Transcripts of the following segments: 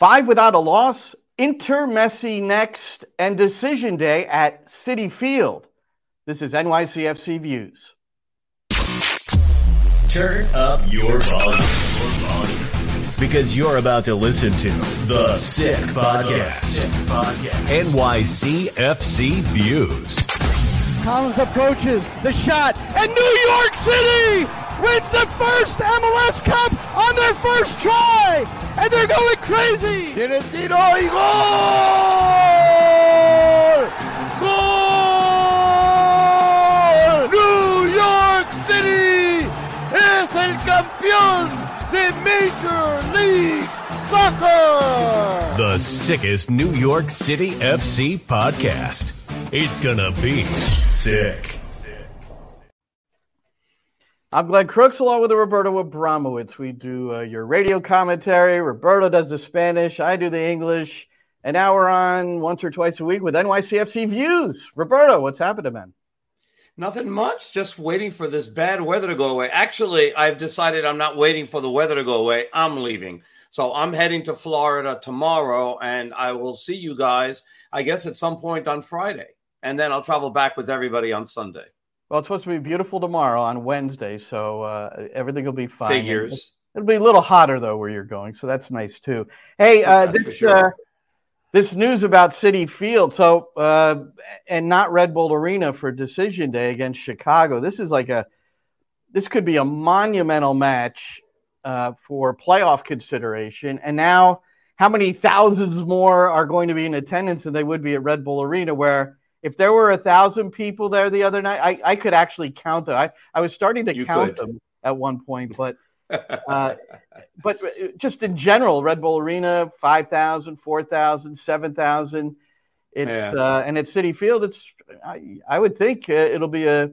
Five without a loss, Inter Messi next, and decision day at Citi Field. This is NYCFC Views. Turn up your volume. Because you're about to listen to The Sick Podcast. NYCFC Views. Collins approaches the shot, and New York City wins the first MLS Cup on their first try, and they're going crazy. Tiene tiro y gol! Gol! New York City es el campeón de Major League Soccer. The sickest New York City FC podcast. It's gonna be sick. I'm Glenn Crooks along with Roberto Abramowitz. We do uh, your radio commentary. Roberto does the Spanish. I do the English. Now we're on once or twice a week with NYCFC Views. Roberto, what's happening, man? Nothing much. Just waiting for this bad weather to go away. Actually, I've decided I'm not waiting for the weather to go away. I'm leaving. So I'm heading to Florida tomorrow, and I will see you guys, I guess, at some point on Friday. And then I'll travel back with everybody on Sunday. Well, it's supposed to be beautiful tomorrow on Wednesday, so uh, everything will be fine. Figures. It'll be a little hotter though where you're going, so that's nice too. Hey, uh, this sure. uh, this news about Citi Field, so uh, and not Red Bull Arena for Decision Day against Chicago. This is like a this could be a monumental match uh, for playoff consideration, and now how many thousands more are going to be in attendance than they would be at Red Bull Arena, where if there were a thousand people there the other night, I, I could actually count them. I, I was starting to You count could. them at one point, but uh, but just in general, Red Bull Arena, 5,000, 4,000, 7,000. It's Yeah. uh, and at Citi Field, it's I, I would think uh, it'll be a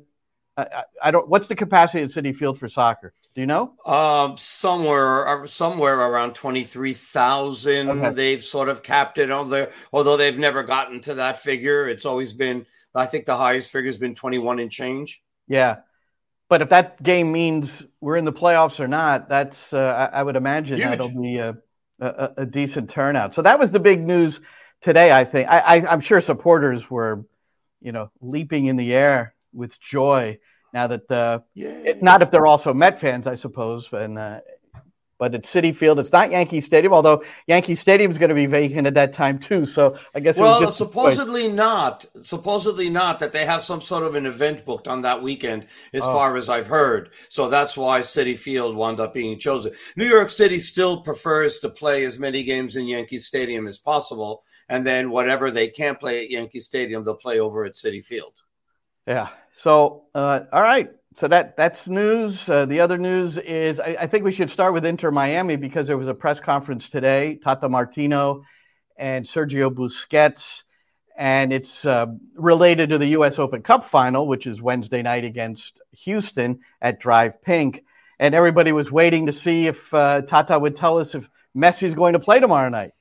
I, I- I don't what's the capacity at Citi Field for soccer? Do you know? Um, somewhere, uh, somewhere around twenty three thousand. Okay. They've sort of capped it on there, although they've never gotten to that figure. It's always been, I think, the highest figure has been twenty one and change. Yeah. But if that game means we're in the playoffs or not, that's uh, I, I would imagine Huge. that'll be a, a, a decent turnout. So that was the big news today. I think I, I, I'm sure supporters were, you know, leaping in the air with joy now that uh, it- not if they're also Met fans, I suppose, and uh, but it's Citi Field. It's not Yankee Stadium, although Yankee Stadium is going to be vacant at that time too. So I guess Well, supposedly not. Supposedly not that they have some sort of an event booked on that weekend, as Oh. far as I've heard. So that's why Citi Field wound up being chosen. New York City still prefers to play as many games in Yankee Stadium as possible, and then whatever they can't play at Yankee Stadium, they'll play over at Citi Field. Yeah. So, uh, all right. So that that's news. Uh, the other news is I, I think we should start with Inter Miami because there was a press conference today. Tata Martino and Sergio Busquets, and it's uh, related to the U.S. Open Cup final, which is Wednesday night against Houston at DRV PNK. And everybody was waiting to see if uh, Tata would tell us if Messi's going to play tomorrow night.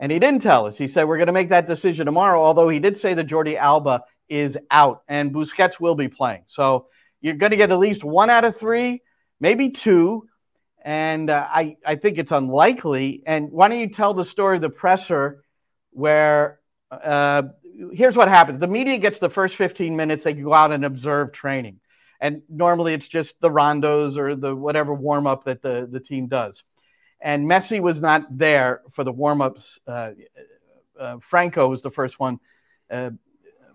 And he didn't tell us. He said, We're going to make that decision tomorrow, although he did say that Jordi Alba is out and Busquets will be playing. So you're going to get at least one out of three, maybe two. And uh, I, I think it's unlikely. And why don't you tell the story of the presser where uh, here's what happens the media gets the first 15 minutes, they go out and observe training. And normally it's just the rondos or the whatever warm up that the, the team does. And Messi was not there for the warm ups. Uh, uh, Franco was the first one.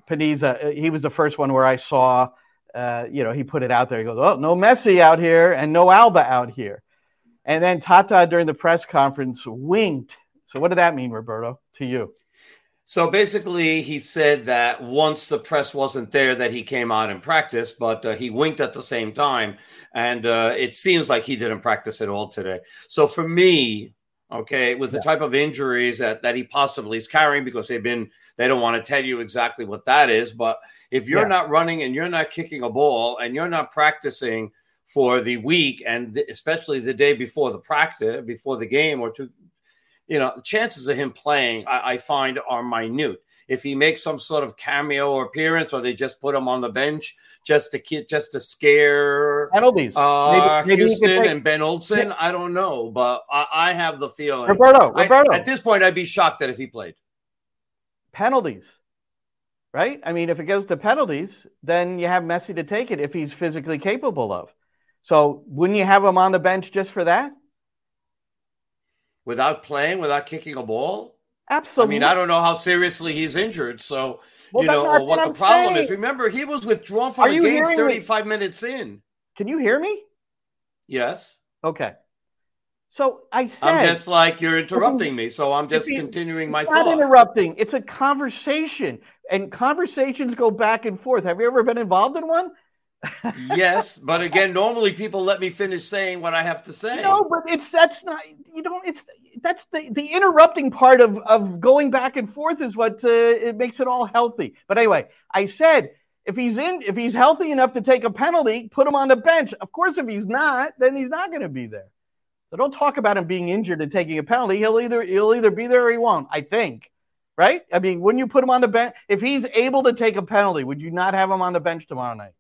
Panizo, uh, he was the first one where I saw, uh, you know, he put it out there. He goes, "Oh, no Messi out here and no Alba out here." And then Tata during the press conference winked. So what did that mean, Roberto, to you? So basically, he said that once the press wasn't there, that he came out and practiced, but uh, he winked at the same time, and uh, it seems like he didn't practice at all today. So for me, Okay, with the Yeah. type of injuries that that he possibly is carrying, because they've been they don't want to tell you exactly what that is. But if you're Yeah. not running and you're not kicking a ball and you're not practicing for the week and especially the day before the practice, before the game or two, you know, the chances of him playing, I, I find, are minute. If he makes some sort of cameo appearance, or they just put him on the bench just to ki- just to scare Penalties. uh, Maybe- maybe Houston and Ben Olsen, I don't know, but I, I have the feeling. Roberto, I- Roberto. at this point, I'd be shocked that if he played. penalties, right? I mean, if it goes to penalties, then you have Messi to take it if he's physically capable of. So wouldn't you have him on the bench just for that? Without playing, without kicking a ball? I Absolutely. mean, I don't know how seriously he's injured. So, Well, you know, what what the I'm problem saying. is. Remember, he was withdrawn Are from the game hearing me? 35 minutes in. Can you hear me? Yes. Okay. So I said I'm just like you're interrupting me. So I'm just continuing my not thought. interrupting. It's a conversation, and conversations go back and forth. Have you ever been involved in one? Yes. But again, normally people let me finish saying what I have to say. No, but it's that's not you don't. It's that's the the interrupting part of of going back and forth is what uh, it makes it all healthy. But anyway, I said if he's in if he's healthy enough to take a penalty, put him on the bench. Of course, if he's not, then he's not going to be there. So don't talk about him being injured and taking a penalty. He'll either he'll either be there or he won't. I think. Right? I mean, wouldn't you put him on the bench if he's able to take a penalty? Would you not have him on the bench tomorrow night?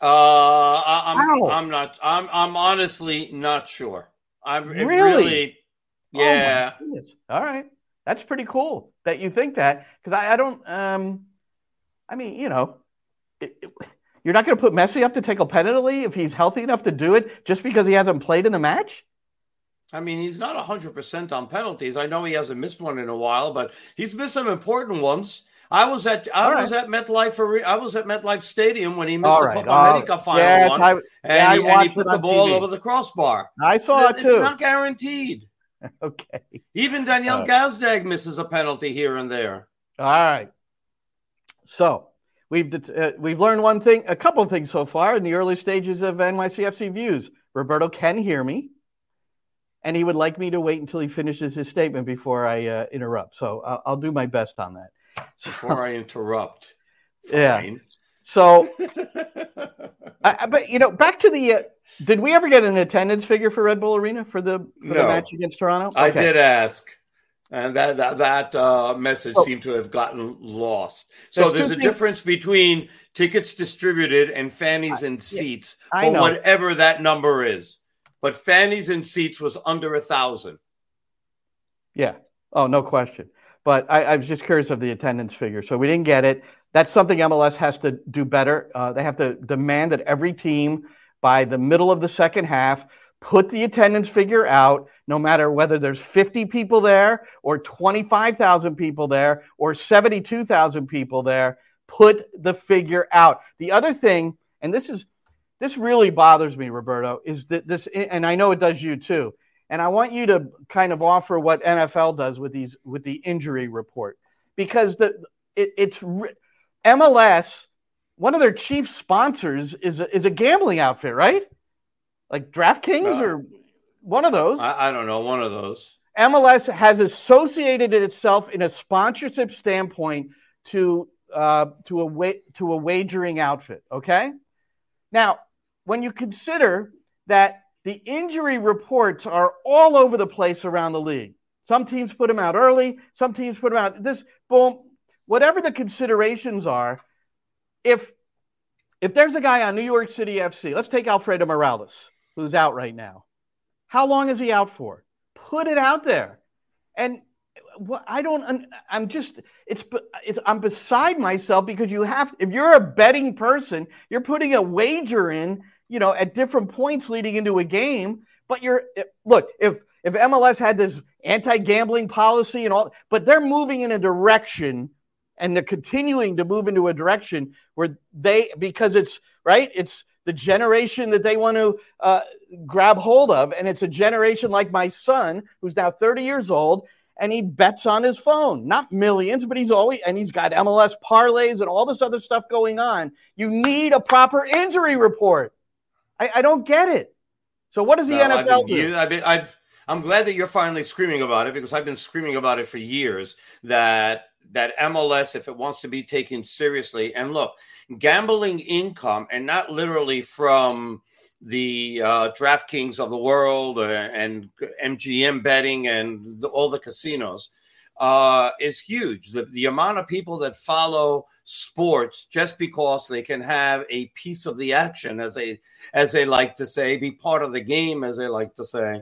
Uh, I, I'm? I'm not. I'm, I'm honestly not sure. I'm Really? really, Oh, yeah. goodness. All right. That's pretty cool that you think that because I, I don't. Um, I mean, you know, it, it- you're not going to put Messi up to take a penalty if he's healthy enough to do it just because he hasn't played in the match. I mean, he's not 100% on penalties. I know he hasn't missed one in a while, but he's missed some important ones. I was at I All was at MetLife I was at MetLife Stadium when he missed All the right. Copa America final yes, one, I, and, yeah, he, and he put the ball TV. over the crossbar. I saw it it's too. It's not guaranteed. okay. Even Daniel Uh, Gazdag misses a penalty here and there. All right. So we've uh, we've learned one thing, a couple of things so far in the early stages of NYCFC views. Roberto can hear me, and he would like me to wait until he finishes his statement before I uh, interrupt. So I'll, I'll do my best on that. Before I interrupt. Yeah. So, I, but you know, back to the. Uh, did we ever get an attendance figure for Red Bull Arena for the for the match against Toronto? I did ask, and that that, that uh, message Oh. seemed to have gotten lost. So There's there's a things- difference between tickets distributed and fannies and seats I for whatever that number is. But fannies and seats was under a thousand. Yeah. Oh, no question. But I, I was just curious of the attendance figure. So we didn't get it. That's something MLS has to do better. Uh, they have to demand that every team, by the middle of the second half, put the attendance figure out, no matter whether there's 50 people there or 25,000 people there or 72,000 people there. Put the figure out. The other thing, and this is this really bothers me, Roberto, is that this, and I know it does you too. And I want you to kind of offer what NFL does with these with the injury report because the it, it's MLS. One of their chief sponsors is a, is a gambling outfit, right? Like DraftKings Uh, or one of those. I, I don't know, one of those. MLS has associated itself in a sponsorship standpoint to uh, to a wa- to a wagering outfit. Okay, now when you consider that the injury reports are all over the place around the league, some teams put them out early, some teams put them out this boom. Whatever the considerations are, if if there's a guy on New York City FC, let's take Alfredo Morales, who's out right now. How long is he out for? Put it out there. And what I don't, I'm just, it's, it's, I'm beside myself because you have, if you're a betting person, you're putting a wager in, you know, at different points leading into a game. But you're, look, if, if MLS had this anti gambling policy and all, but they're moving in a direction and they're continuing to move into a direction where they, because it's, right, it's, the generation that they want to uh, grab hold of. And it's a generation like my son, who's now 30 years old, and he bets on his phone. Not millions, but he's always, and he's got MLS parlays and all this other stuff going on. You need a proper injury report. I, I don't get it. So what does the No, I've NFL been, do? I've, been, I've, I'm glad that you're finally screaming about it because I've been screaming about it for years that that MLS, if it wants to be taken seriously, and look, gambling income, and not literally from the uh, DraftKings of the world uh, and MGM betting and the, all the casinos uh, is huge. The, the amount of people that follow sports just because they can have a piece of the action, as they as they like to say, be part of the game, as they like to say,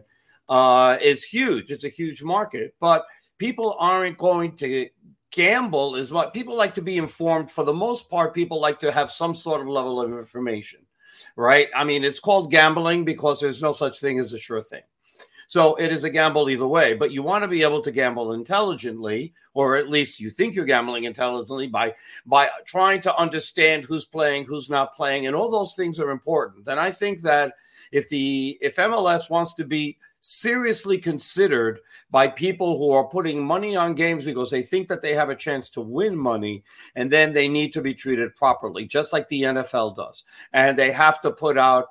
uh, is huge. It's a huge market, but people aren't going to gamble. Is what people like to be informed. For the most part, people like to have some sort of level of information, right? I mean, it's called gambling because there's no such thing as a sure thing. So it is a gamble either way, but you want to be able to gamble intelligently, or at least you think you're gambling intelligently by by trying to understand who's playing, who's not playing, and all those things are important. And I think that if the if MLS wants to be seriously considered by people who are putting money on games because they think that they have a chance to win money and then they need to be treated properly just like the NFL does and they have to put out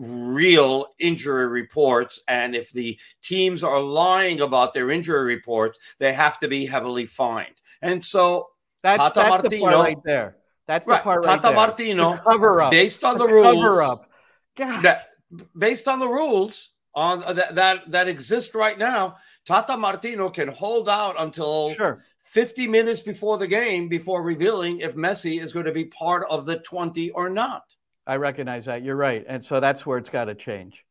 real injury reports. And if the teams are lying about their injury reports, they have to be heavily fined. And so that's, Tata that's Martino, the part right there. That's the right, part right Tata there. Martino, the cover up, based on the, the rules, cover up. That, based on the rules on uh, that, that that exist right now, Tata Martino can hold out until sure. 50 minutes before the game before revealing if Messi is going to be part of the 20 or not. I recognize that. You're right. And so that's where it's got to change.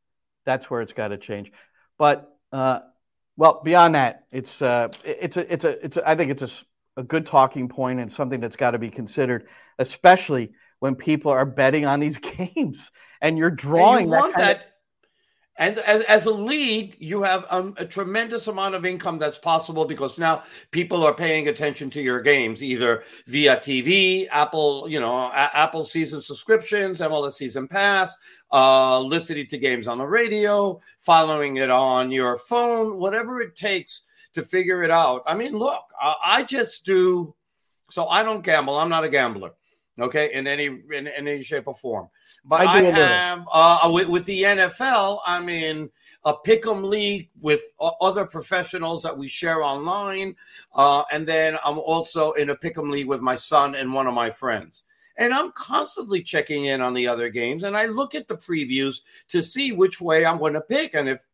That's where it's got to change. But, uh, well, beyond that, it's, uh, it's, a, it's, a, it's, a, I think it's a, a good talking point and something that's got to be considered, especially when people are betting on these games and you're drawing and you that, want that and as, as a league, you have um, a tremendous amount of income that's possible because now people are paying attention to your games either via TV, Apple, you know, a- Apple season subscriptions, MLS season pass, uh, listening to games on the radio, following it on your phone, whatever it takes to figure it out. I mean, look, I, I just do. So I don't gamble. I'm not a gambler okay, in any in, in any shape or form. But I, I have uh, with, with, the NFL, I'm in a pick'em league with other professionals that we share online, uh, and then I'm also in a pick'em league with my son and one of my friends. And I'm constantly checking in on the other games, and I look at the previews to see which way I'm going to pick. And if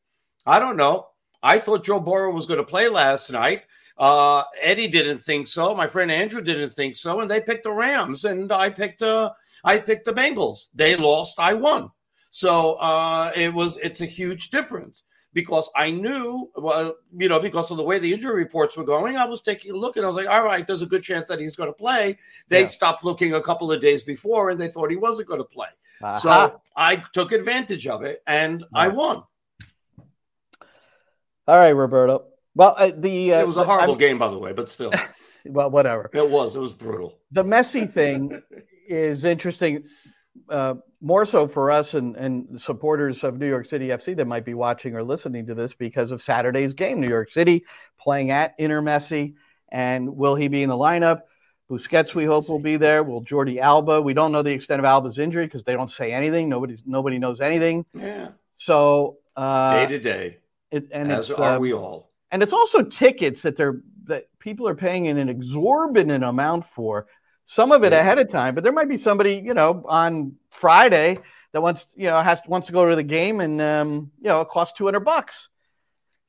I don't know, I thought Joe Burrow was going to play last night. Uh, Eddie didn't think so. My friend Andrew didn't think so, and they picked the Rams, and I picked uh, I picked the Bengals. They lost, I won. So uh, it was it's a huge difference because I knew, well, you know, because of the way the injury reports were going, I was taking a look and I was like, all right, there's a good chance that he's going to play. They yeah. stopped looking a couple of days before and they thought he wasn't going to play. Uh-huh. So I took advantage of it and yeah. I won. All right, Roberto. Well, uh, the uh, it was a horrible I'm, game, by the way, but still. well, whatever. It was. It was brutal. The Messi thing is interesting, uh, more so for us and, and supporters of New York City FC that might be watching or listening to this because of Saturday's game. New York City playing at Inter Messi, and will he be in the lineup? Busquets, we hope will be there. Will Jordi Alba? We don't know the extent of Alba's injury because they don't say anything. Nobody's nobody knows anything. Yeah. So uh, day to day, and as are uh, we all and it's also tickets that they're that people are paying in an exorbitant amount for. Some of it ahead of time, but there might be somebody you know on Friday that wants you know has wants to go to the game and um, you know it costs two hundred bucks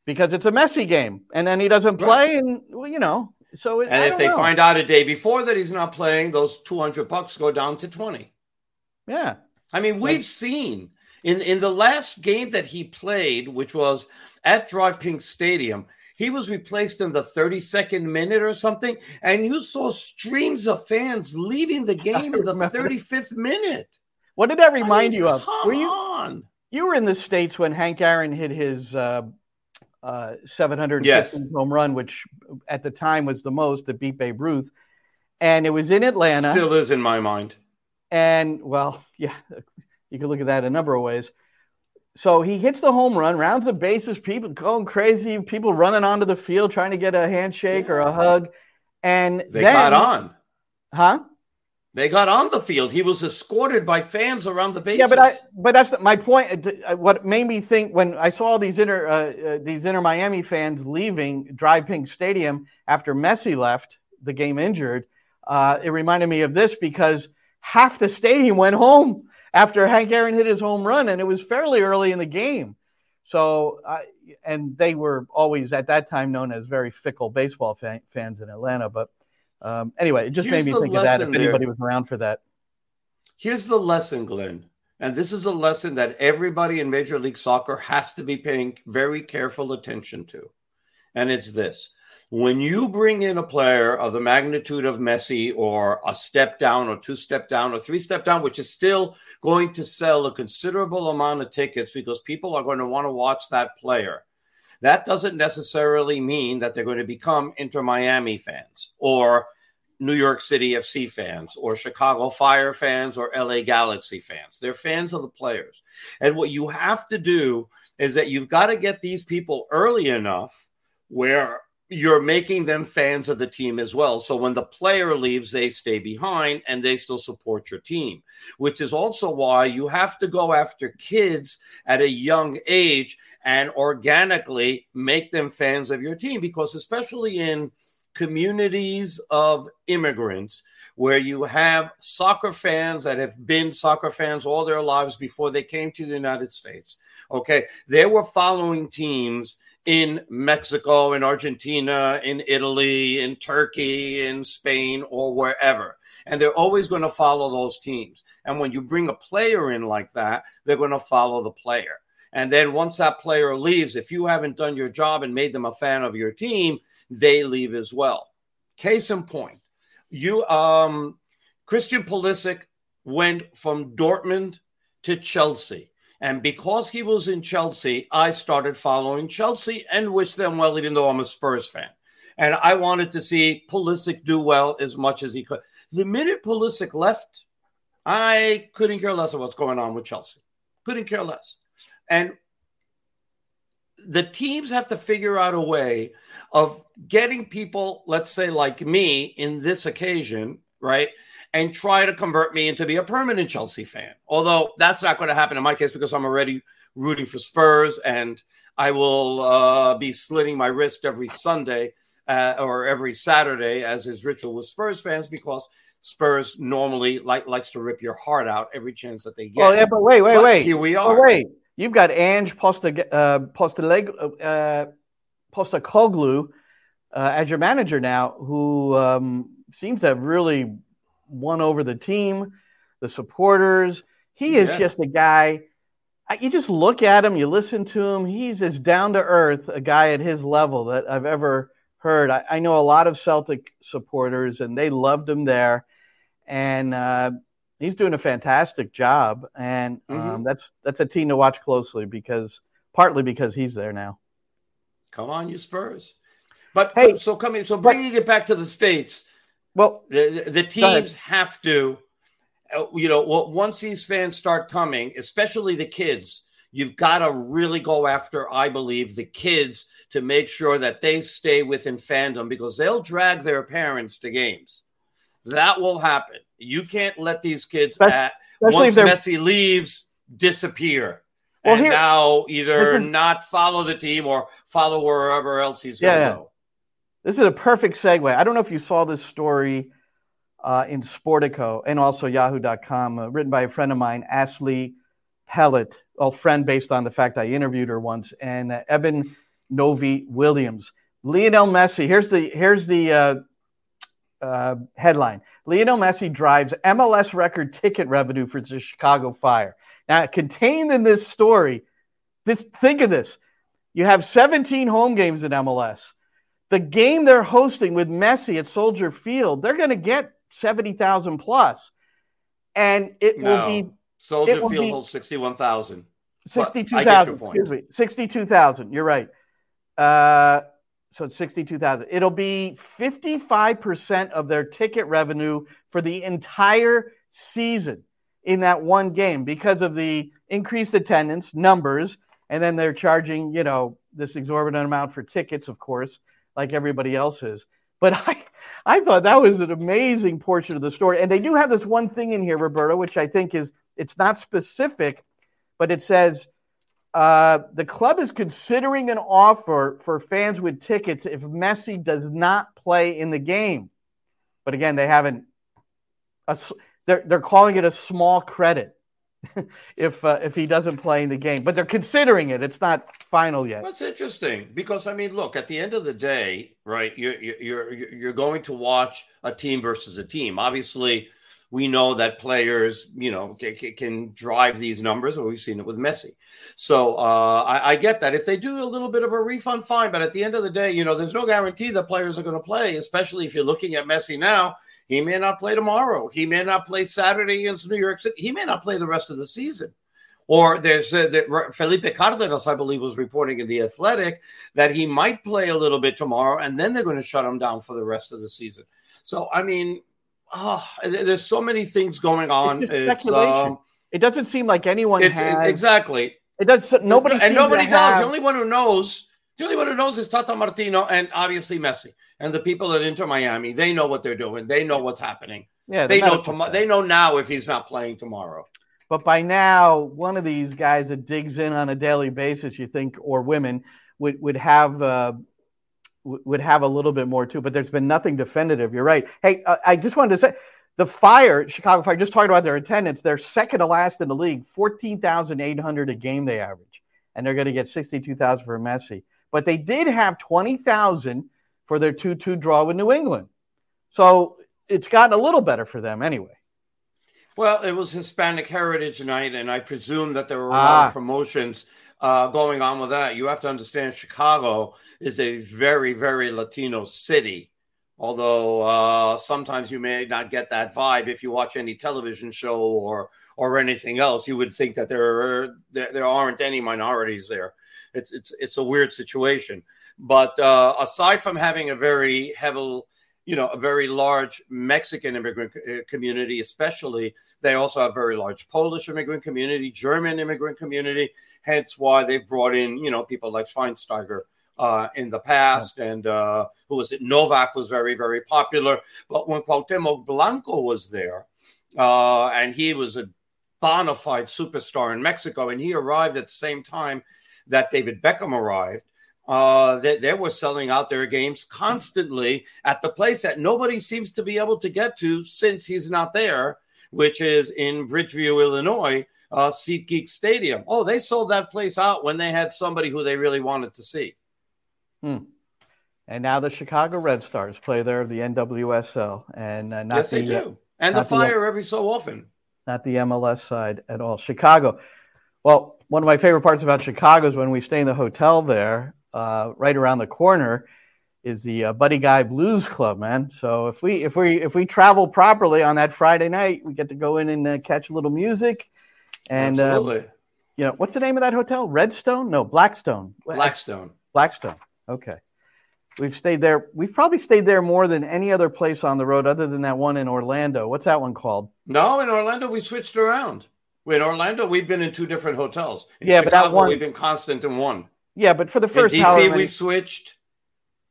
because it's a Messi game, and then he doesn't play, right. and well, you know. So it, and if they know. find out a day before that he's not playing, those two hundred bucks go down to twenty. Yeah, I mean we've seen in in the last game that he played, which was at DraftKings Stadium. He was replaced in the 32nd minute or something, and you saw streams of fans leaving the game in the 35th minute. What did that remind I mean, you of? Come were you, on. You were in the States when Hank Aaron hit his uh, uh, 750 yes. home run, which at the time was the most that beat Babe Ruth. And it was in Atlanta. Still is in my mind. And, well, yeah, you can look at that a number of ways. So he hits the home run, rounds the bases, people going crazy, people running onto the field trying to get a handshake yeah. or a hug. And they then, got on. Huh? They got on the field. He was escorted by fans around the bases. Yeah, but I, but that's the, my point. Uh, what made me think when I saw these inter uh, uh, these Inter Miami fans leaving DRV PNK Stadium after Messi left the game injured, uh, it reminded me of this because half the stadium went home after Hank Aaron hit his home run, and it was fairly early in the game. So, and they were always at that time known as very fickle baseball fan, fans in Atlanta, but um, anyway, it just Here's made me think of that if there. anybody was around for that. Here's the lesson, Glenn. And this is a lesson that everybody in Major League Soccer has to be paying very careful attention to. And it's this when you bring in a player of the magnitude of Messi or a step down or two step down or three step down, which is still going to sell a considerable amount of tickets because people are going to want to watch that player. That doesn't necessarily mean that they're going to become Inter Miami fans or New York City FC fans or Chicago Fire fans or LA Galaxy fans. They're fans of the players. And what you have to do is that you've got to get these people early enough where you're making them fans of the team as well. So when the player leaves, they stay behind and they still support your team, which is also why you have to go after kids at a young age and organically make them fans of your team. Because, especially in communities of immigrants, where you have soccer fans that have been soccer fans all their lives before they came to the United States, okay, they were following teams in Mexico, in Argentina, in Italy, in Turkey, in Spain, or wherever. And they're always going to follow those teams. And when you bring a player in like that, they're going to follow the player. And then once that player leaves, if you haven't done your job and made them a fan of your team, they leave as well. Case in point, you um Christian Pulisic went from Dortmund to Chelsea. And because he was in Chelsea, I started following Chelsea and wished them well, even though I'm a Spurs fan. And I wanted to see Pulisic do well as much as he could. The minute Pulisic left, I couldn't care less of what's going on with Chelsea. Couldn't care less. And the teams have to figure out a way of getting people, let's say like me in this occasion, right? And try to convert me into be a permanent Chelsea fan. Although that's not going to happen in my case because I'm already rooting for Spurs and I will uh, be slitting my wrist every Sunday uh, or every Saturday as is ritual with Spurs fans because Spurs normally like likes to rip your heart out every chance that they get. Oh yeah, but wait, wait, but wait. Here we are. Oh, wait, you've got Ange Posta, uh, uh, uh, as your manager now, who um, seems to have really won over the team, the supporters. He is yes. just a guy. You just look at him, you listen to him. He's as down to earth a guy at his level that I've ever heard. I, I know a lot of Celtic supporters, and they loved him there. And uh, he's doing a fantastic job. And um, mm-hmm. that's that's a team to watch closely because partly because he's there now. Come on, you Spurs. But hey, so coming, so bringing but, it back to the states, well, the, the teams have to, uh, you know, once these fans start coming, especially the kids, you've got to really go after, I believe, the kids to make sure that they stay within fandom because they'll drag their parents to games. That will happen. You can't let these kids, at, once Messi leaves, disappear. Well, and here, now either not follow the team or follow wherever else he's going to yeah, go. This is a perfect segue. I don't know if you saw this story uh, in Sportico and also Yahoo.com, uh, written by a friend of mine, Ashley Pellet, a friend based on the fact I interviewed her once, and uh, Eben Novy Williams. Lionel Messi. Here's the here's the uh, uh, headline: Lionel Messi drives MLS record ticket revenue for the Chicago Fire. Now, contained in this story, this think of this: you have 17 home games in MLS the game they're hosting with Messi at Soldier Field, they're going to get 70,000 plus. And it no. will be Soldier Field be, holds 61,000. 62,000. Excuse me. 62,000. You're right. Uh, so it's 62,000. It'll be 55% of their ticket revenue for the entire season in that one game because of the increased attendance numbers. And then they're charging, you know, this exorbitant amount for tickets, of course like everybody else is. But I, I thought that was an amazing portion of the story. And they do have this one thing in here, Roberto, which I think is it's not specific, but it says uh, the club is considering an offer for fans with tickets if Messi does not play in the game. But again, they haven't. A, they're they're calling it a small credit if uh, if he doesn't play in the game. But they're considering it. It's not final yet. That's interesting because I mean, look, at the end of the day, right? You're you're you're going to watch a team versus a team. Obviously, we know that players, you know, can, drive these numbers, and we've seen it with Messi. So uh, I, I, get that. If they do a little bit of a refund, fine. But at the end of the day, you know, there's no guarantee that players are going to play, especially if you're looking at Messi now. He may not play tomorrow. He may not play Saturday against New York City. He may not play the rest of the season. Or there's uh, the, Felipe Cardenas, I believe, was reporting in the Athletic that he might play a little bit tomorrow, and then they're going to shut him down for the rest of the season. So, I mean, oh, there's so many things going on. It's, it's um, it doesn't seem like anyone has exactly. It does. Nobody and nobody does. Have... The only one who knows, the only one who knows is Tata Martino and obviously Messi and the people at Inter Miami. They know what they're doing. They know what's happening. Yeah, they know. Tom- they know now if he's not playing tomorrow. But by now, one of these guys that digs in on a daily basis, you think, or women would would have. Uh, would have a little bit more too, but there's been nothing definitive. You're right. Hey, uh, I just wanted to say the Fire, Chicago Fire, just talked about their attendance. They're second to last in the league, 14,800 a game they average, and they're going to get 62,000 for Messi. But they did have 20,000 for their 2 2 draw with New England. So it's gotten a little better for them anyway. Well, it was Hispanic Heritage Night, and I presume that there were a ah. lot of ah. promotions uh, going on with that. You have to understand Chicago is a very, very Latino city. Although uh, sometimes you may not get that vibe if you watch any television show or or anything else, you would think that there are, there, there aren't any minorities there. It's it's it's a weird situation. But uh, aside from having a very heavy, you know, a very large Mexican immigrant uh, community, especially, they also have a very large Polish immigrant community, German immigrant community. Hence, why they've brought in, you know, people like Schweinsteiger uh, in the past, and uh, who was it? Nowak was very, very popular. But when Cuauhtemoc Blanco was there, uh, and he was a bona fide superstar in Mexico, and he arrived at the same time that David Beckham arrived. Uh, they, they were selling out their games constantly at the place that nobody seems to be able to get to since he's not there, which is in Bridgeview, Illinois, uh, SeatGeek Stadium. Oh, they sold that place out when they had somebody who they really wanted to see. Hmm. And now the Chicago Red Stars play there, the NWSL, and uh, not yes, the, they do, and the Fire the, every so often. Not the MLS side at all. Chicago. Well, one of my favorite parts about Chicago is when we stay in the hotel there, uh, right around the corner, is the uh, Buddy Guy Blues Club, man. So if we if we if we travel properly on that Friday night, we get to go in and uh, catch a little music. And uh, Absolutely. you know what's the name of that hotel? Redstone? No, Blackstone. Blackstone. Blackstone. Okay. We've stayed there. We've probably stayed there more than any other place on the road, other than that one in Orlando. What's that one called? No, in Orlando we switched around. In Orlando, we've been in two different hotels. In yeah, Chicago, but that one we've been constant in one. Yeah, but for the first in DC, we've switched.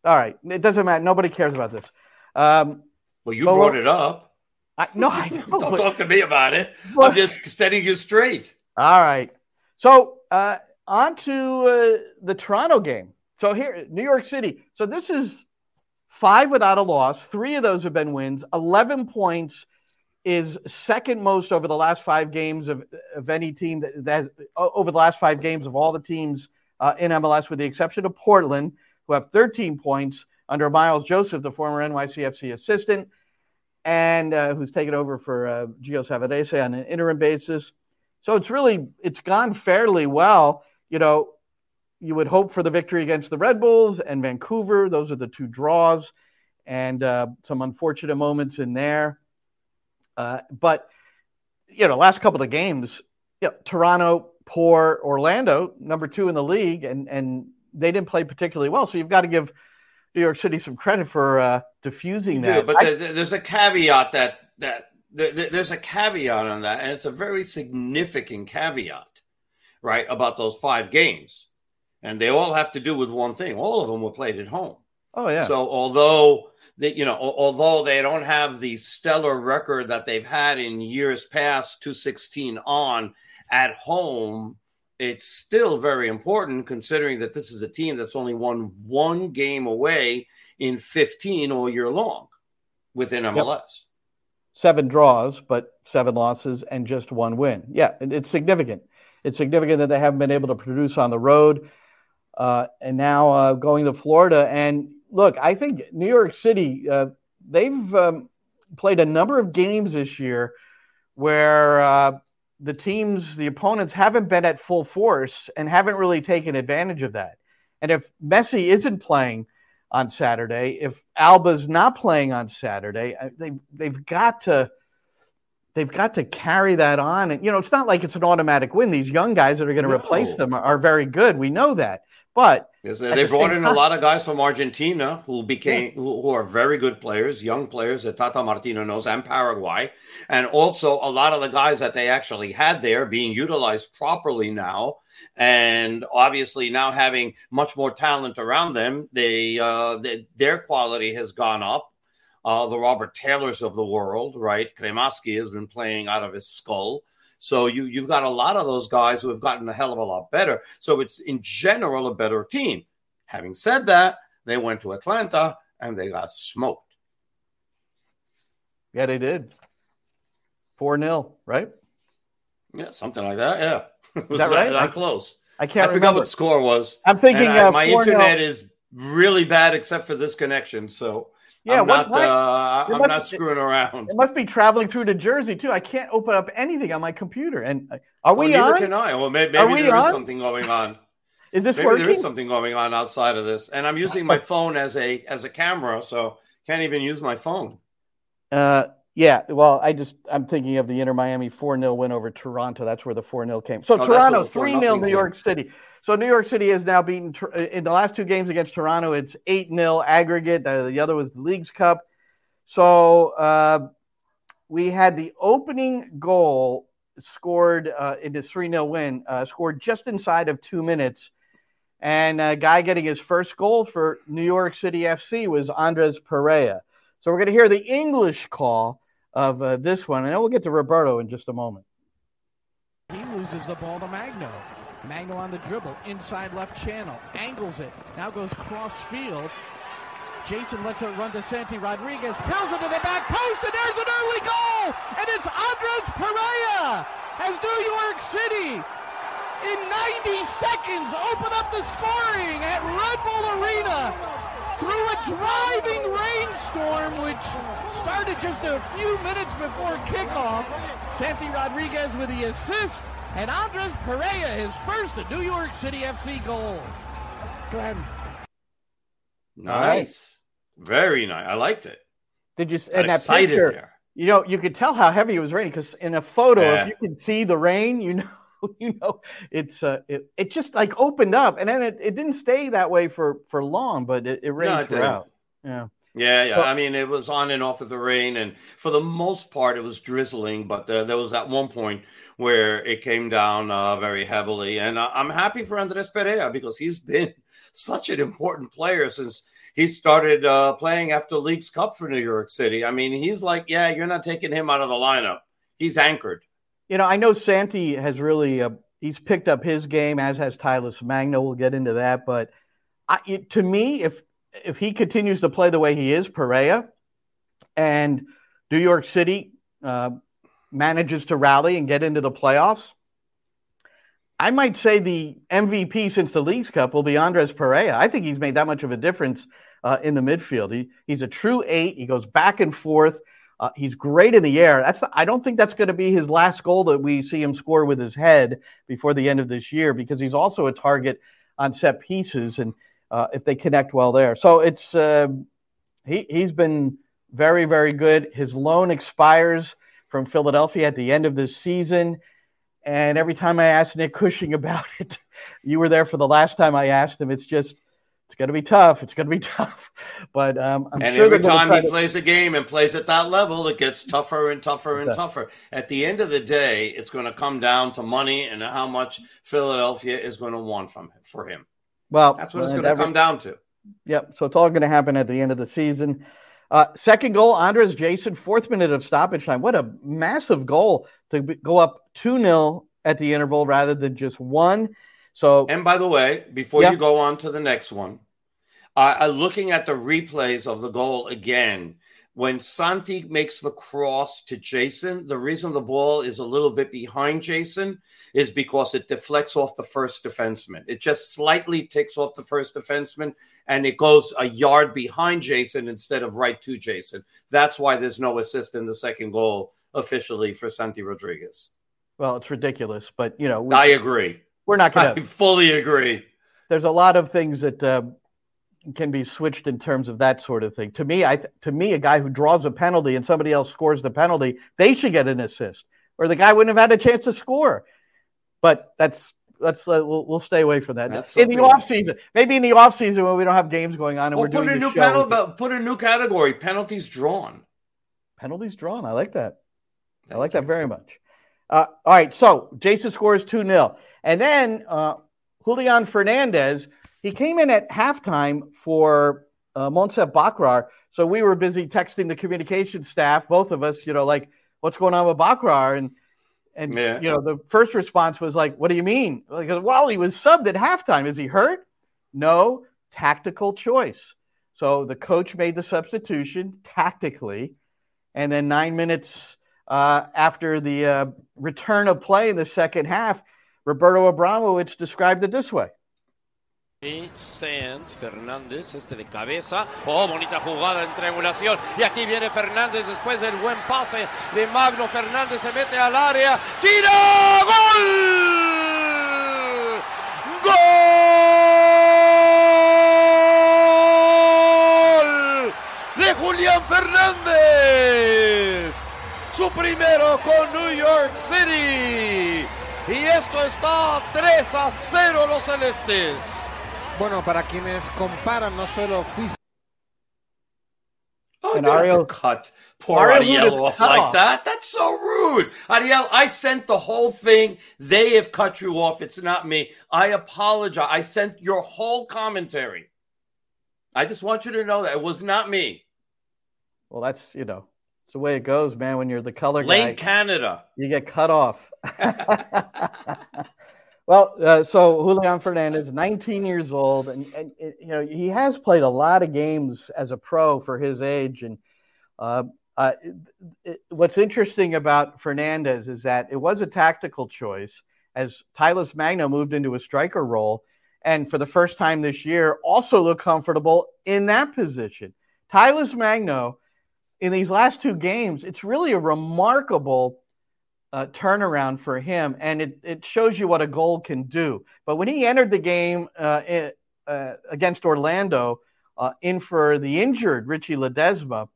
All right, it doesn't matter. Nobody cares about this. Um, well, you brought it up. I, no, I know. Don't but, talk to me about it. But, I'm just setting you straight. All right. So uh, on to uh, the Toronto game. So here, New York City. So this is five without a loss. Three of those have been wins. 11 points is second most over the last five games of, of any team that, that has over the last five games of all the teams uh, in MLS, with the exception of Portland, who have 13 points under Miles Joseph, the former NYCFC assistant, and uh, who's taken over for uh, Gio Savarese on an interim basis. So it's really it's gone fairly well. You know, you would hope for the victory against the Red Bulls and Vancouver. Those are the two draws, and uh, some unfortunate moments in there. Uh, but you know, last couple of games, you know, Toronto, poor Orlando, number two in the league, and and they didn't play particularly well. So you've got to give New York City some credit for uh, diffusing that. Yeah, but I, there's a caveat that that there's a caveat on that, and it's a very significant caveat, right, about those five games and they all have to do with one thing. All of them were played at home. Oh yeah. So although that you know, although they don't have the stellar record that they've had in years past, 216 on at home, it's still very important considering that this is a team that's only won one game away in 15 all year long within MLS. Yep. Seven draws, but seven losses and just one win. Yeah, it's significant. It's significant that they haven't been able to produce on the road. Uh, and now uh, going to Florida. And look, I think New York City, uh, they've um, played a number of games this year where uh, the teams, the opponents haven't been at full force and haven't really taken advantage of that. And if Messi isn't playing on Saturday, if Alba's not playing on Saturday, uh, they they've got to they've got to carry that on. And you know, it's not like it's an automatic win. These young guys that are going to no. replace them are, are, very good. We know that. But yes, they the brought in time, a lot of guys from Argentina who became yeah. who, who, are very good players, young players that Tata Martino knows, and Paraguay, and also a lot of the guys that they actually had there being utilized properly now, and obviously now having much more talent around them, they, uh, they their quality has gone up. Uh, the Robert Taylors of the world, right? Cremaschi has been playing out of his skull. So you you've got a lot of those guys who have gotten a hell of a lot better. So it's in general a better team. Having said that, they went to Atlanta and they got smoked. Yeah, they did. 4 0, right? Yeah, something like that. Yeah. Is that right? Not close. I can't I forgot what the score was. I'm thinking I, my internet is really bad except for this connection. So yeah, I'm not. uh, I'm not screwing around. It must be traveling through to Jersey too. I can't open up anything on my computer. And uh, are we well, on? Neither can I. Well, maybe, maybe there on? is something going on. is this maybe working? There is something going on outside of this, and I'm using my phone as a as a camera, so can't even use my phone. Uh, yeah. Well, I just I'm thinking of the Inter Miami four 0 win over Toronto. That's where the four 0 came. So oh, Toronto three 0 New York City. So New York City has now beaten in the last two games against Toronto. It's eight 0 aggregate. The, the other was the Leagues Cup. So uh, we had the opening goal scored uh, in this 3 0 win, uh, scored just inside of two minutes. And a guy getting his first goal for New York City FC was Andres Perea. So we're going to hear the English call of uh, this one, and then we'll get to Roberto in just a moment. He loses the ball to Magno. Magno on the dribble, inside left channel, angles it, now goes cross field, Jasson lets it run to Santi Rodriguez, pills it to the back post, and there's an early goal! And it's Andres Perea as New York City in 90 seconds open up the scoring at Red Bull Arena through a driving rainstorm which started just a few minutes before kickoff. Santi Rodriguez with the assist, and Andres Perea his first New York City FC goal. Glenn. Nice. Very nice. I liked it. Did you? Got and that picture, there. you know, you could tell how heavy it was raining because in a photo, yeah. if you can see the rain, you know, you know, it's uh, it, it just like opened up, and then it, it didn't stay that way for for long, but it, it rained no, it throughout. Yeah. Yeah, yeah. I mean, it was on and off of the rain, and for the most part, it was drizzling. But uh, there was at one point where it came down uh, very heavily, and uh, I'm happy for Andres Perea because he's been such an important player since he started uh, playing after Leagues Cup for New York City. I mean, he's like, yeah, you're not taking him out of the lineup. He's anchored. You know, I know Santi has really uh, he's picked up his game, as has Talles Magno. We'll get into that, but I, it, to me, if if he continues to play the way he is, Perea, and New York City uh, manages to rally and get into the playoffs, I might say the MVP since the Leagues Cup will be Andres Perea. I think he's made that much of a difference uh, in the midfield. He, he's a true eight. He goes back and forth. Uh, he's great in the air. That's I don't think that's going to be his last goal that we see him score with his head before the end of this year because he's also a target on set pieces and uh, if they connect well there. So it's uh, he he's been very very good. His loan expires from Philadelphia at the end of this season. And every time I ask Nick Cushing about it, you were there for the last time I asked him. It's just, it's going to be tough. It's going to be tough. But um, I'm and sure every time he to... plays a game and plays at that level, it gets tougher and tougher and tougher. At the end of the day, it's going to come down to money and how much Philadelphia is going to want from him, for him. Well, that's what it's going to come down to. Yep. So it's all going to happen at the end of the season. Uh, second goal, Andres Jasson, fourth minute of stoppage time. What a massive goal to go up 2 0 at the interval rather than just one. So, and by the way, before you go on to the next one, uh, looking at the replays of the goal again, when Santi makes the cross to Jasson, the reason the ball is a little bit behind Jasson is because it deflects off the first defenseman. It just slightly ticks off the first defenseman and it goes a yard behind Jasson instead of right to Jasson. That's why there's no assist in the second goal officially for Santi Rodriguez. Well, it's ridiculous, but you know, we, I agree. We're not going to fully agree. There's a lot of things that uh, can be switched in terms of that sort of thing. To me, I to me, a guy who draws a penalty and somebody else scores the penalty, they should get an assist, or the guy wouldn't have had a chance to score. But that's let's uh, we'll, we'll stay away from that that's in the off season. Maybe in the off season when we don't have games going on and we're doing a new penalty. Put a new category: penalties drawn. Penalties drawn. I like that. Thank I like you. that very much. Uh, all right, so Jasson scores two 0 and then uh, Julian Fernandez he came in at halftime for uh, Monsef Bakrar. So we were busy texting the communication staff, both of us, you know, like, what's going on with Bakrar? And, and yeah. you know, the first response was like, what do you mean? Like, well, he was subbed at halftime. Is he hurt? No, tactical choice. So the coach made the substitution tactically. And then nine minutes uh, after the uh, return of play in the second half, Roberto Abramowitz described it this way. Y Sands, Fernández, este de cabeza. Oh, bonita jugada en triangulación. Y aquí viene Fernández después del buen pase de Magno Fernández. Se mete al área. ¡Tira! ¡Gol! ¡Gol! De Julián Fernández. Su primero con New York City. Y esto está 3 a 0 los celestes. Bueno, para quienes comparan no solo físico. Oh, and Ariel cut poor Ariel off like off. that. That's so rude. Ariel, I sent the whole thing. They have cut you off. It's not me. I apologize. I sent your whole commentary. I just want you to know that it was not me. Well, that's you know, it's the way it goes, man. When you're the color Lane guy, Canada, you get cut off. Well, uh, so Julian Fernandez, 19 years old, and, and, you know he has played a lot of games as a pro for his age. And uh, uh, it, what's interesting about Fernandez is that it was a tactical choice as Talles Magno moved into a striker role, and for the first time this year, also looked comfortable in that position. Talles Magno, in these last two games, it's really a remarkable uh, turnaround for him, and it, it shows you what a goal can do. But when he entered the game uh, in, uh, against Orlando, uh, in for the injured Richie Ledezma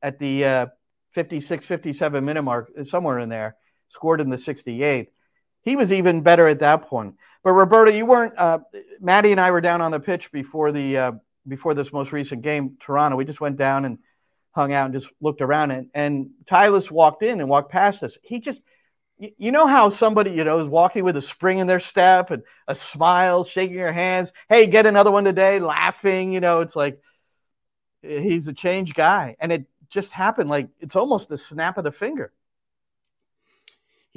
at the uh, 56 57 minute mark, somewhere in there, scored in the 68th. He was even better at that point. But Roberto, you weren't. Uh, Maddie and I were down on the pitch before the before this most recent game, Toronto. We just went down and hung out and just looked around, and and Talles walked in and walked past us. He just you know how somebody you know is walking with a spring in their step and a smile shaking your hands hey get another one today laughing you know it's like eh, he's a changed guy. And it just happened like it's almost a snap of the finger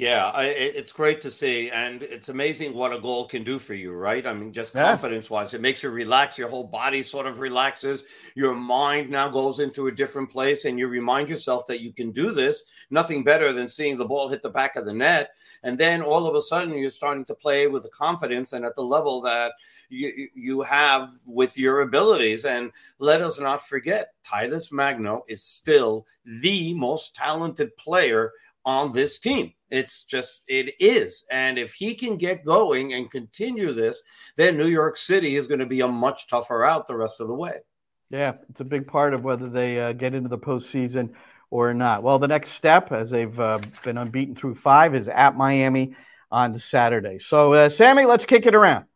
yeah, I, it's great to see, and it's amazing what a goal can do for you, right? I mean, just confidence-wise, it makes you relax. Your whole body sort of relaxes. Your mind now goes into a different place, and you remind yourself that you can do this. Nothing better than seeing the ball hit the back of the net, and then all of a sudden you're starting to play with the confidence and at the level that you you have with your abilities. And let us not forget, Talles Magno is still the most talented player on this team. It's just, it is. And if he can get going and continue this, then New York City is going to be a much tougher out the rest of the way. Yeah, it's a big part of whether they uh, get into the postseason or not. Well, the next step, as they've uh, been unbeaten through five, is at Miami on Saturday. So, uh, Sammy, let's kick it around.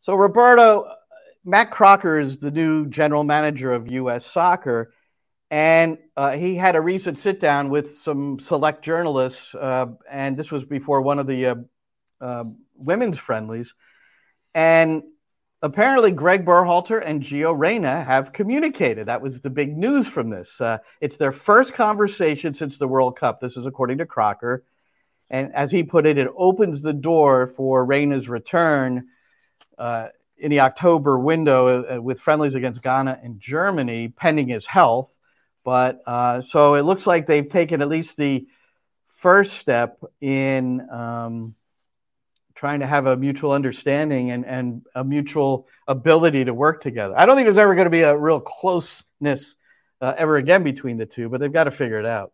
So, Roberto, Matt Crocker is the new general manager of U.S. soccer. And uh, he had a recent sit down with some select journalists, uh, and this was before one of the uh, uh women's friendlies. And apparently, Greg Berhalter and Gio Reyna have communicated. That was the big news from this. Uh, it's their first conversation since the World Cup. This is according to Crocker. And as he put it, it opens the door for Reyna's return uh, in the October window uh, with friendlies against Ghana and Germany, pending his health. But uh, so it looks like they've taken at least the first step in um, trying to have a mutual understanding and, and a mutual ability to work together. I don't think there's ever going to be a real closeness uh, ever again between the two, but they've got to figure it out.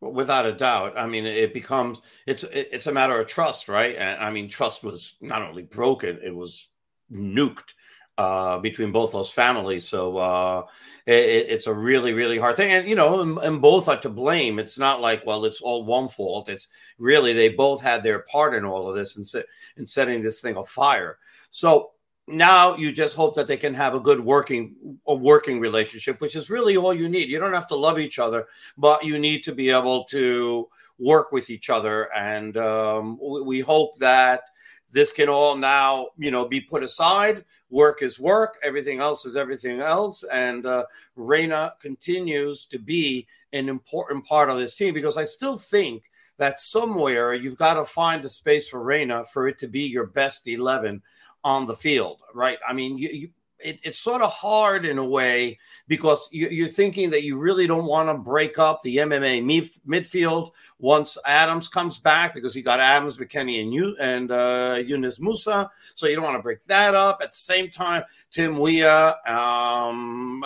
Without a doubt, I mean, it becomes it's it's a matter of trust, right? And I mean, trust was not only broken; it was nuked uh, between both those families. So uh, it, it's a really, really hard thing. And, you know, and, and, both are to blame. It's not like, well, it's all one fault. It's really they both had their part in all of this and, in setting this thing afire. So now you just hope that they can have a good working a working relationship, which is really all you need. You don't have to love each other, but you need to be able to work with each other. And um, we hope that – this can all now, you know, be put aside. Work is work. Everything else is everything else. And uh, Reyna continues to be an important part of this team because I still think that somewhere you've got to find a space for Reyna for it to be your best 11 on the field, right? I mean, you, you it, it's sort of hard in a way because you, are thinking that you really don't want to break up the MMA midfield once Adams comes back because you got Adams, McKennie, and you and uh, Musah. So you don't want to break that up. At the same time, Tim Weah, um,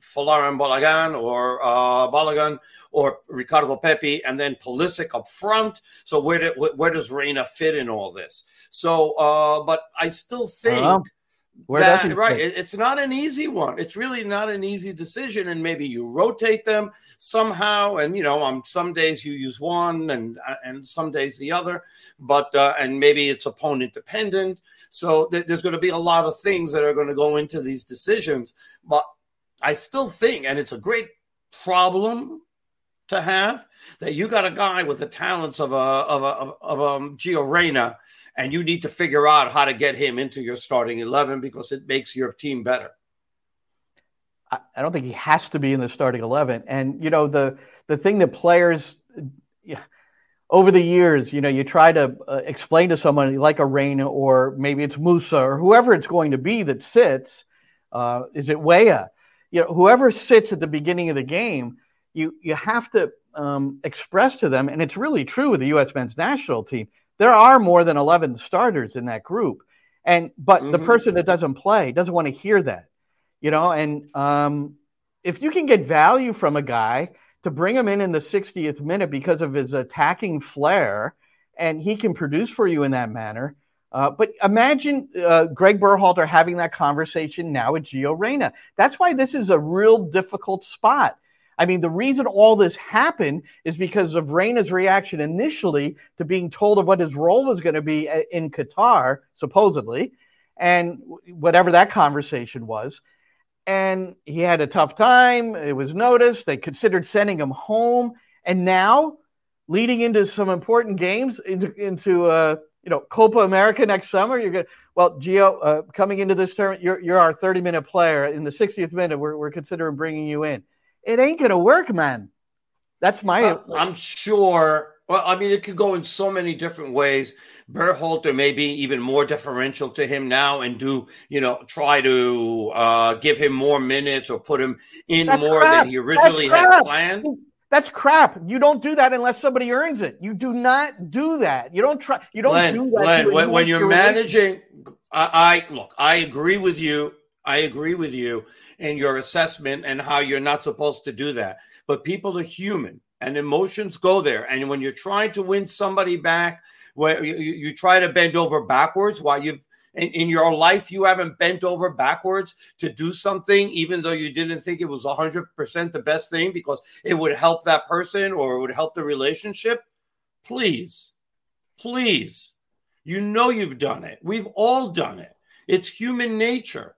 Folarin Balogun or uh, Balogun or Ricardo Pepi, and then Pulisic up front. So where, do, where does Reyna fit in all this? So, uh, but I still think. Uh-huh that, right. It, it's not an easy one. It's really not an easy decision. And maybe you rotate them somehow. And, you know, on some days you use one and, and some days the other, but, uh, and maybe it's opponent dependent. So th- there's going to be a lot of things that are going to go into these decisions. But I still think, and it's a great problem to have, that you got a guy with the talents of a, of a, of, of a um, Gio Reyna and you need to figure out how to get him into your starting 11 because it makes your team better. I don't think he has to be in the starting 11. And, you know, the, the thing that players, yeah, over the years, you know, you try to uh, explain to someone like a Reyna or maybe it's Musah or whoever it's going to be that sits. Uh, is it Weah? You know, whoever sits at the beginning of the game, you you have to um, express to them, and it's really true with the U.S. men's national team there are more than 11 starters in that group and but mm-hmm. the person that doesn't play doesn't want to hear that you know and um, if you can get value from a guy to bring him in in the 60th minute because of his attacking flair and he can produce for you in that manner uh, but imagine uh, Greg Berhalter having that conversation now with Gio Reyna. That's why this is a real difficult spot I mean, the reason all this happened is because of Reyna's reaction initially to being told of what his role was going to be uh, in Qatar, supposedly, and whatever that conversation was. And he had a tough time. It was noticed. They considered sending him home. And now, leading into some important games, into, into uh, you know, Copa America next summer, you're going well, Gio, uh, coming into this tournament, you're, you're our 30 minute player. In the 60th minute, we're, we're considering bringing you in it ain't gonna work, man. That's my. Uh, I'm sure. Well, I mean, it could go in so many different ways. Berhalter may be even more deferential to him now and do, you know, try to uh, give him more minutes or put him in That's more crap. than he originally had planned. That's crap. You don't do that unless somebody earns it. You do not do that. You don't try. You don't Glenn, do that. Glenn, when, when you're managing, I, I look. I agree with you. I agree with you in your assessment and how you're not supposed to do that. But people are human and emotions go there. And when you're trying to win somebody back, where you, you try to bend over backwards while you've in, in, your life you haven't bent over backwards to do something even though you didn't think it was 100% the best thing because it would help that person or it would help the relationship please please you know you've done it we've all done it it's human nature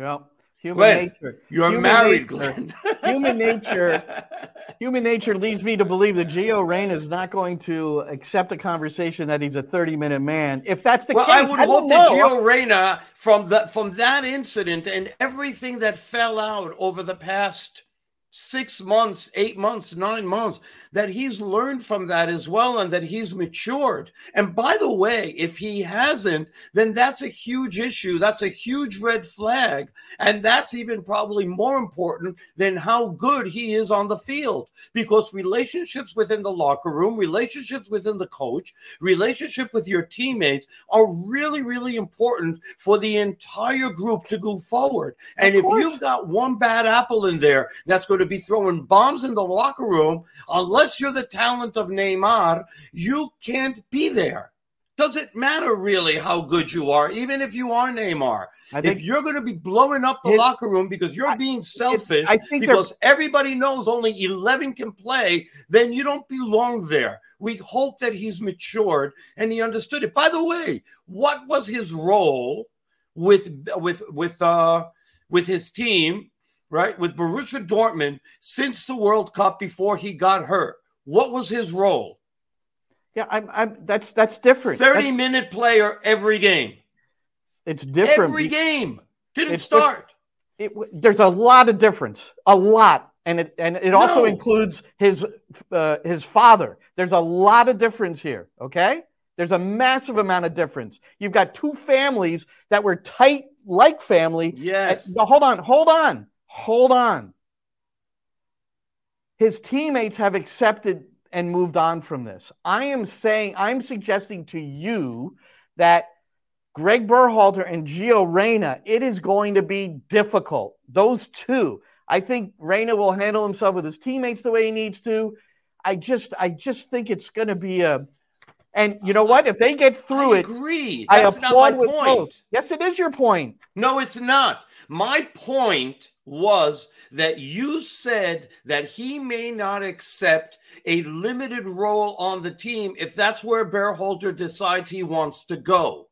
yeah Human Glenn, nature. You're Human married, nature. Glenn. Human nature. Human nature leads me to believe that Gio Reyna is not going to accept a conversation that he's a 30 minute man. If that's the well, case, I would don't hope that know. Gio Reyna, from that from that incident and everything that fell out over the past six months, eight months, nine months, that he's learned from that as well and that he's matured. And by the way, if he hasn't, then that's a huge issue. That's a huge red flag. And that's even probably more important than how good he is on the field because relationships within the locker room, relationships within the coach, relationship with your teammates are really, really important for the entire group to go forward. And if you've got one bad apple in there that's going to be throwing bombs in the locker room, unless you're the talent of Neymar, you can't be there. Doesn't matter really how good you are, even if you are Neymar. If you're going to be blowing up the His- locker room because you're being selfish, I think because everybody knows only 11 can play, then you don't belong there. We hope that he's matured and he understood it. By the way, what was his role with with with uh with his team, right? With Borussia Dortmund since the World Cup before he got hurt. What was his role? Yeah, I'm, I'm, that's that's different. 30 That's- minute player every game. It's different. Every game. Didn't It's start. it, there's a lot of difference, a lot, and it and it also No. includes his uh, his father. There's a lot of difference here. Okay, there's a massive amount of difference. You've got two families that were tight, like family. Yes. No, hold on, hold on, hold on. His teammates have accepted and moved on from this. I am saying, I'm suggesting to you that Greg Berhalter and Gio Reyna, it is going to be difficult. Those two. I think Reyna will handle himself with his teammates the way he needs to. I just I just think it's going to be a and you know what? If they get through it, I it, agree. I That's not my point. both. Yes, it is your point. No, it's not. My point was that you said that he may not accept a limited role on the team if that's where Berhalter decides he wants to go.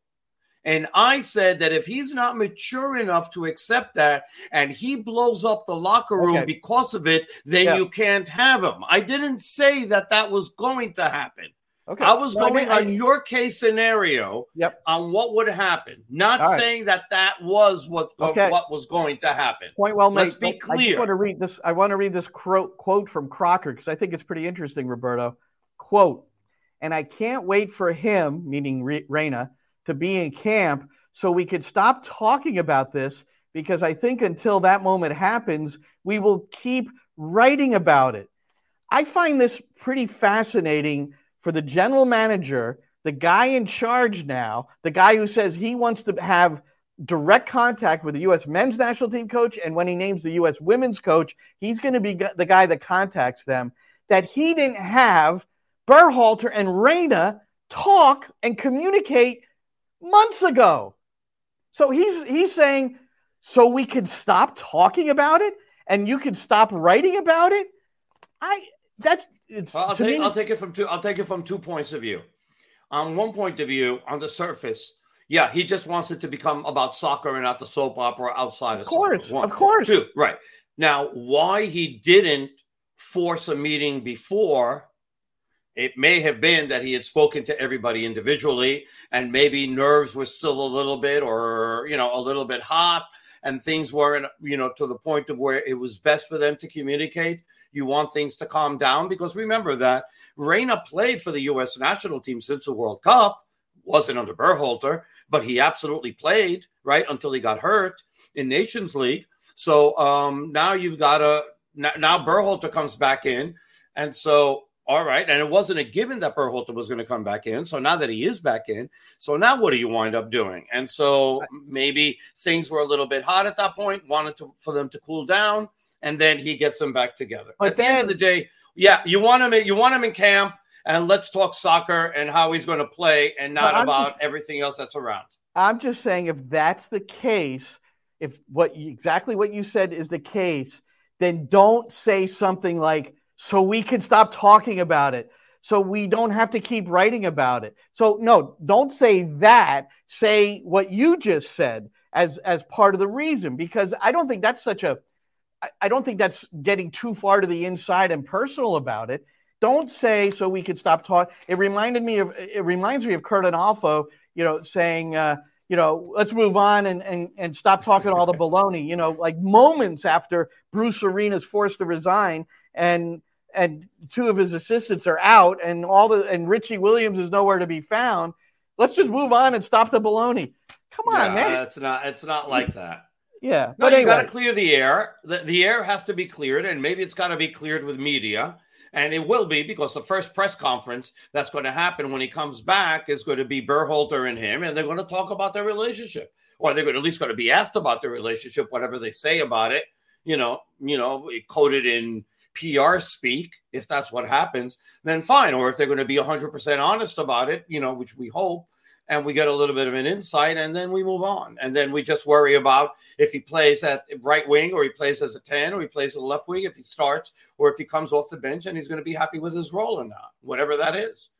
And I said that if he's not mature enough to accept that and he blows up the locker room Okay. because of it, then Yeah. you can't have him. I didn't say that that was going to happen. Okay. I was I going mean, I- on your case scenario Yep. on what would happen, not right. saying that that was what Okay. what was going to happen. Point well made. Let's be clear. I just want to read this. I want to read this quote, quote from Crocker because I think it's pretty interesting, Roberto. Quote, and I can't wait for him, meaning Re- Reyna, to be in camp so we could stop talking about this because I think until that moment happens, we will keep writing about it. I find this pretty fascinating for the general manager, the guy in charge now, the guy who says he wants to have direct contact with the U.S. men's national team coach, and when he names the U.S. women's coach, he's going to be the guy that contacts them. That he didn't have Berhalter and Reyna talk and communicate months ago. So he's he's saying, so we can stop talking about it, and you can stop writing about it. I that's it's I'll take me. I'll take it from two I'll take it from two points of view. On one point of view, on the surface, yeah, he just wants it to become about soccer and not the soap opera outside of, Of course. One. of course. Two, right. Now, why he didn't force a meeting before, it may have been that he had spoken to everybody individually and maybe nerves were still a little bit or, you know, a little bit hot and things weren't, you know, to the point of where it was best for them to communicate. You want things to calm down because remember that Reyna played for the U.S. national team since the World Cup, wasn't under Berhalter, but he absolutely played right until he got hurt in Nations League. So um, now you've got a now, now Berhalter comes back in, and so all right, and it wasn't a given that Berhalter was going to come back in. So now that he is back in, so now what do you wind up doing? And so maybe things were a little bit hot at that point, wanted to for them to cool down, and then he gets them back together. But at the end of the day, yeah, you want him you want him in camp, and let's talk soccer and how he's going to play, and not about everything else that's around. I'm just saying if that's the case, if what exactly what you said is the case, then don't say something like so we can stop talking about it. So we don't have to keep writing about it. So no, don't say that. Say what you just said. as as part of the reason because I don't think that's such a I, don't think that's getting too far to the inside and personal about it. Don't say so we could stop talking. It reminded me of it reminds me of Curt Onalfo, you know, saying uh, you know, let's move on and, and, and stop talking all the baloney, you know, like moments after Bruce Arena's forced to resign and and two of his assistants are out and all the and Richie Williams is nowhere to be found. Let's just move on and stop the baloney. Come on, yeah, man. It's not it's not like that. Yeah. No, but you anyway. got to clear the air. The, the air has to be cleared, and maybe it's got to be cleared with media. And it will be because the first press conference that's going to happen when he comes back is going to be Berhalter and him, and they're going to talk about their relationship, or they're going to, at least going to be asked about their relationship, whatever they say about it. You know, you know, coded in PR speak. If that's what happens, then fine. Or if they're going to be 100% honest about it, you know, which we hope, and we get a little bit of an insight, and then we move on. And then we just worry about if he plays at right wing, or he plays as a 10, or he plays at the left wing, if he starts, or if he comes off the bench and he's going to be happy with his role or not, whatever that is.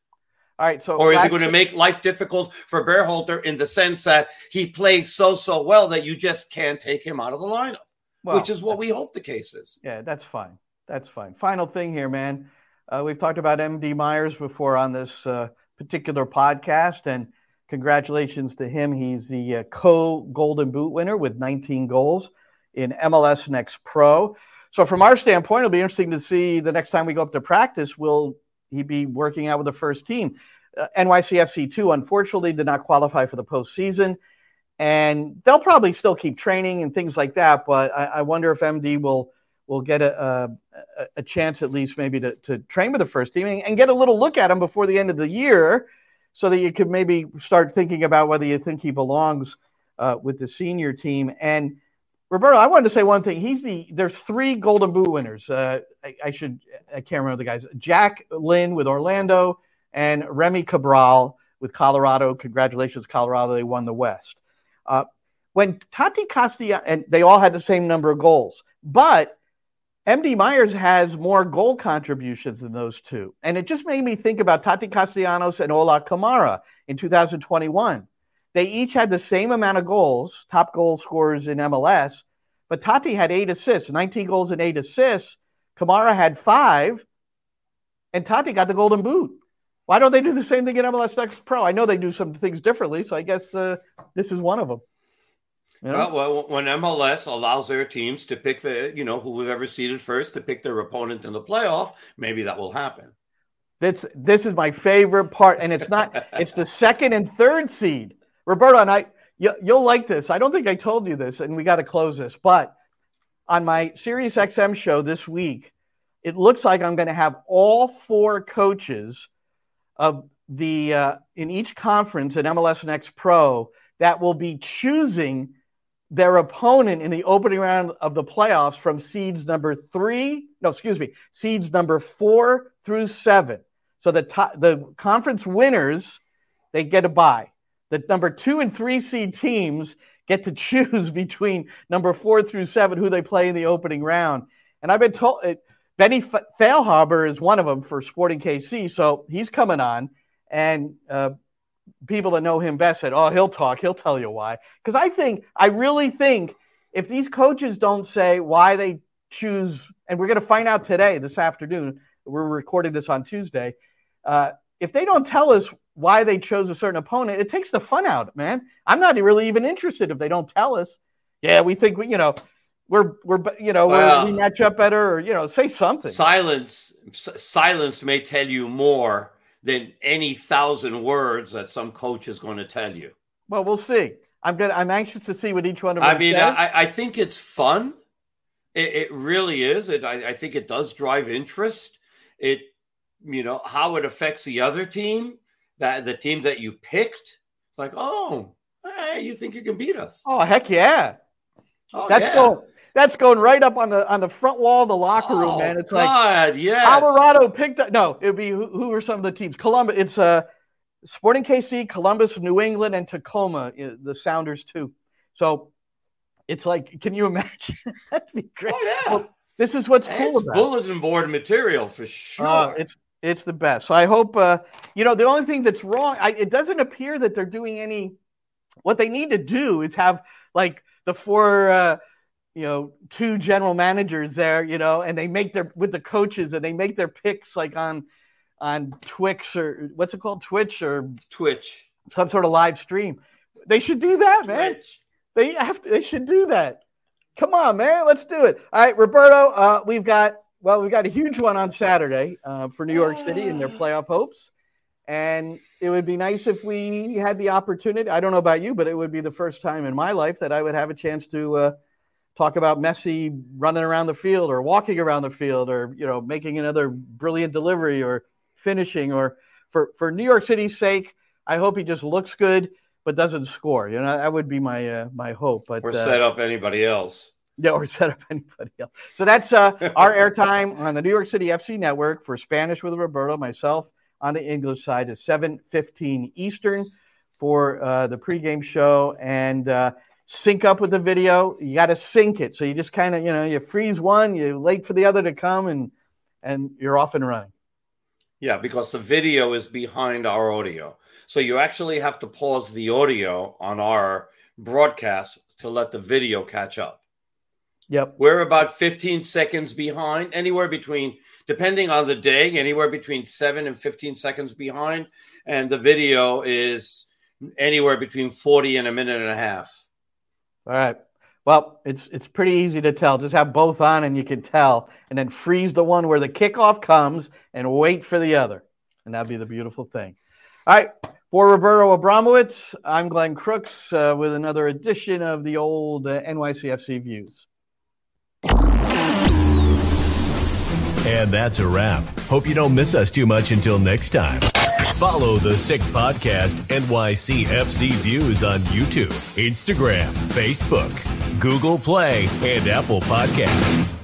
all right. So Or is it back going to to- make life difficult for Berhalter in the sense that he plays so, so well that you just can't take him out of the lineup, well, which is what we hope the case is. Yeah, that's fine. That's fine. Final thing here, man. Uh, we've talked about MD Myers before on this uh, particular podcast, and congratulations to him. He's the uh, co Golden Boot winner with 19 goals in MLS Next Pro. So, from our standpoint, it'll be interesting to see the next time we go up to practice, will he be working out with the first team? Uh, NYCFC 2, unfortunately, did not qualify for the postseason. And they'll probably still keep training and things like that. But I, I wonder if MD will will get a, a, a chance at least maybe to, to train with the first team and, and get a little look at him before the end of the year so that you could maybe start thinking about whether you think he belongs uh, with the senior team. And Roberto, I wanted to say one thing. He's the there's three Golden Boot winners. Uh, I, I should I can't remember the guys. Jack Lynn with Orlando and Remy Cabral with Colorado. Congratulations, Colorado! They won the West. Uh, when Tati Castellano and they all had the same number of goals, but MD Myers has more goal contributions than those two. And it just made me think about Tati Castellanos and Ola Kamara in 2021. They each had the same amount of goals, top goal scorers in MLS, but Tati had eight assists, 19 goals and eight assists. Kamara had five, and Tati got the golden boot. Why don't they do the same thing in MLS Next Pro? I know they do some things differently, so I guess uh, this is one of them. You know? Well, well, when MLS allows their teams to pick the, you know, whoever seeded first to pick their opponent in the playoff, maybe that will happen. This this is my favorite part, and it's not. it's the second and third seed. Roberto and I, you, you'll like this. I don't think I told you this, and we got to close this. But on my Sirius XM show this week, it looks like I'm going to have all four coaches of the uh, in each conference in MLS Next Pro that will be choosing their opponent in the opening round of the playoffs from seeds number three, no, excuse me, seeds number four through seven. So the the conference winners, they get a bye. The number two and three seed teams get to choose between number four through seven who they play in the opening round. And I've been told uh, Benny F- Feilhaber is one of them for Sporting KC, so he's coming on. And uh, people that know him best said, "Oh, he'll talk. He'll tell you why." Because I think, I really think, if these coaches don't say why they choose, and we're going to find out today, this afternoon. We're recording this on Tuesday. Uh, if they don't tell us why they chose a certain opponent, it takes the fun out, man. I'm not really even interested if they don't tell us. Yeah, we think we, you know, we're we're you know Well- we're, we match up better, or you know, say something. Silence, s- silence may tell you more than any thousand words that some coach is going to tell you. well, we'll see. I'm gonna. I'm anxious to see what each one of them I mean, says. I, I think it's fun. It, it really is. It, I, I think it does drive interest. It, you know, how it affects the other team, that the team that you picked. It's like, oh, hey, you think you can beat us? oh heck yeah! Oh, That's yeah. going. That's going right up on the on the front wall of the locker room, Oh, man. It's like God, yes. Colorado picked up. No, it'd be who, who are some of the teams? Columbus. It's uh, Sporting KC, Columbus, New England, and Tacoma. uh, The Sounders too. So it's like, can you imagine? That'd be great. Oh, yeah. Well, this is what's cool It's about. bulletin board material for sure. Uh, it's it's the best. So I hope uh, you know the only thing that's wrong. I, it doesn't appear that they're doing any What they need to do is have like the four, uh, you know, two general managers there, you know, and they make their with the coaches and they make their picks like on on Twix or what's it called, Twitch or Twitch, some sort of live stream. They should do that, man. Twitch. They have to, they should do that. Come on, man, let's do it. All right, Roberto, uh, we've got well, we've got a huge one on Saturday uh, for New York City and their playoff hopes. And it would be nice if we had the opportunity. I don't know about you, but it would be the first time in my life that I would have a chance to uh, talk about Messi running around the field or walking around the field or you know making another brilliant delivery or finishing or for for New York City's sake. I hope he just looks good but doesn't score. You know that would be my uh, my hope. But Or uh, set up anybody else. yeah, or set up anybody else. So that's uh, our airtime on the New York City FC network for Spanish with Roberto. Myself on the English side is seven fifteen Eastern for uh, the pregame show and uh, sync up with the video. You got to sync it, so you just kind of you know you freeze one, you wait for the other to come, and and you're off and running. Yeah, because the video is behind our audio. So you actually have to pause the audio on our broadcast to let the video catch up. Yep. We're about 15 seconds behind, anywhere between, depending on the day, anywhere between seven and 15 seconds behind. And the video is anywhere between 40 and a minute and a half. All right. Well, it's it's pretty easy to tell. Just have both on and you can tell, and then freeze the one where the kickoff comes and wait for the other, and that'd be the beautiful thing. All right. For Roberto Abramowitz, I'm Glenn Crooks uh, with another edition of the old uh, NYCFC Views. And that's a wrap. Hope you don't miss us too much until next time. Follow the Sick Podcast NYCFC Views on YouTube, Instagram, Facebook, Google Play, and Apple Podcasts.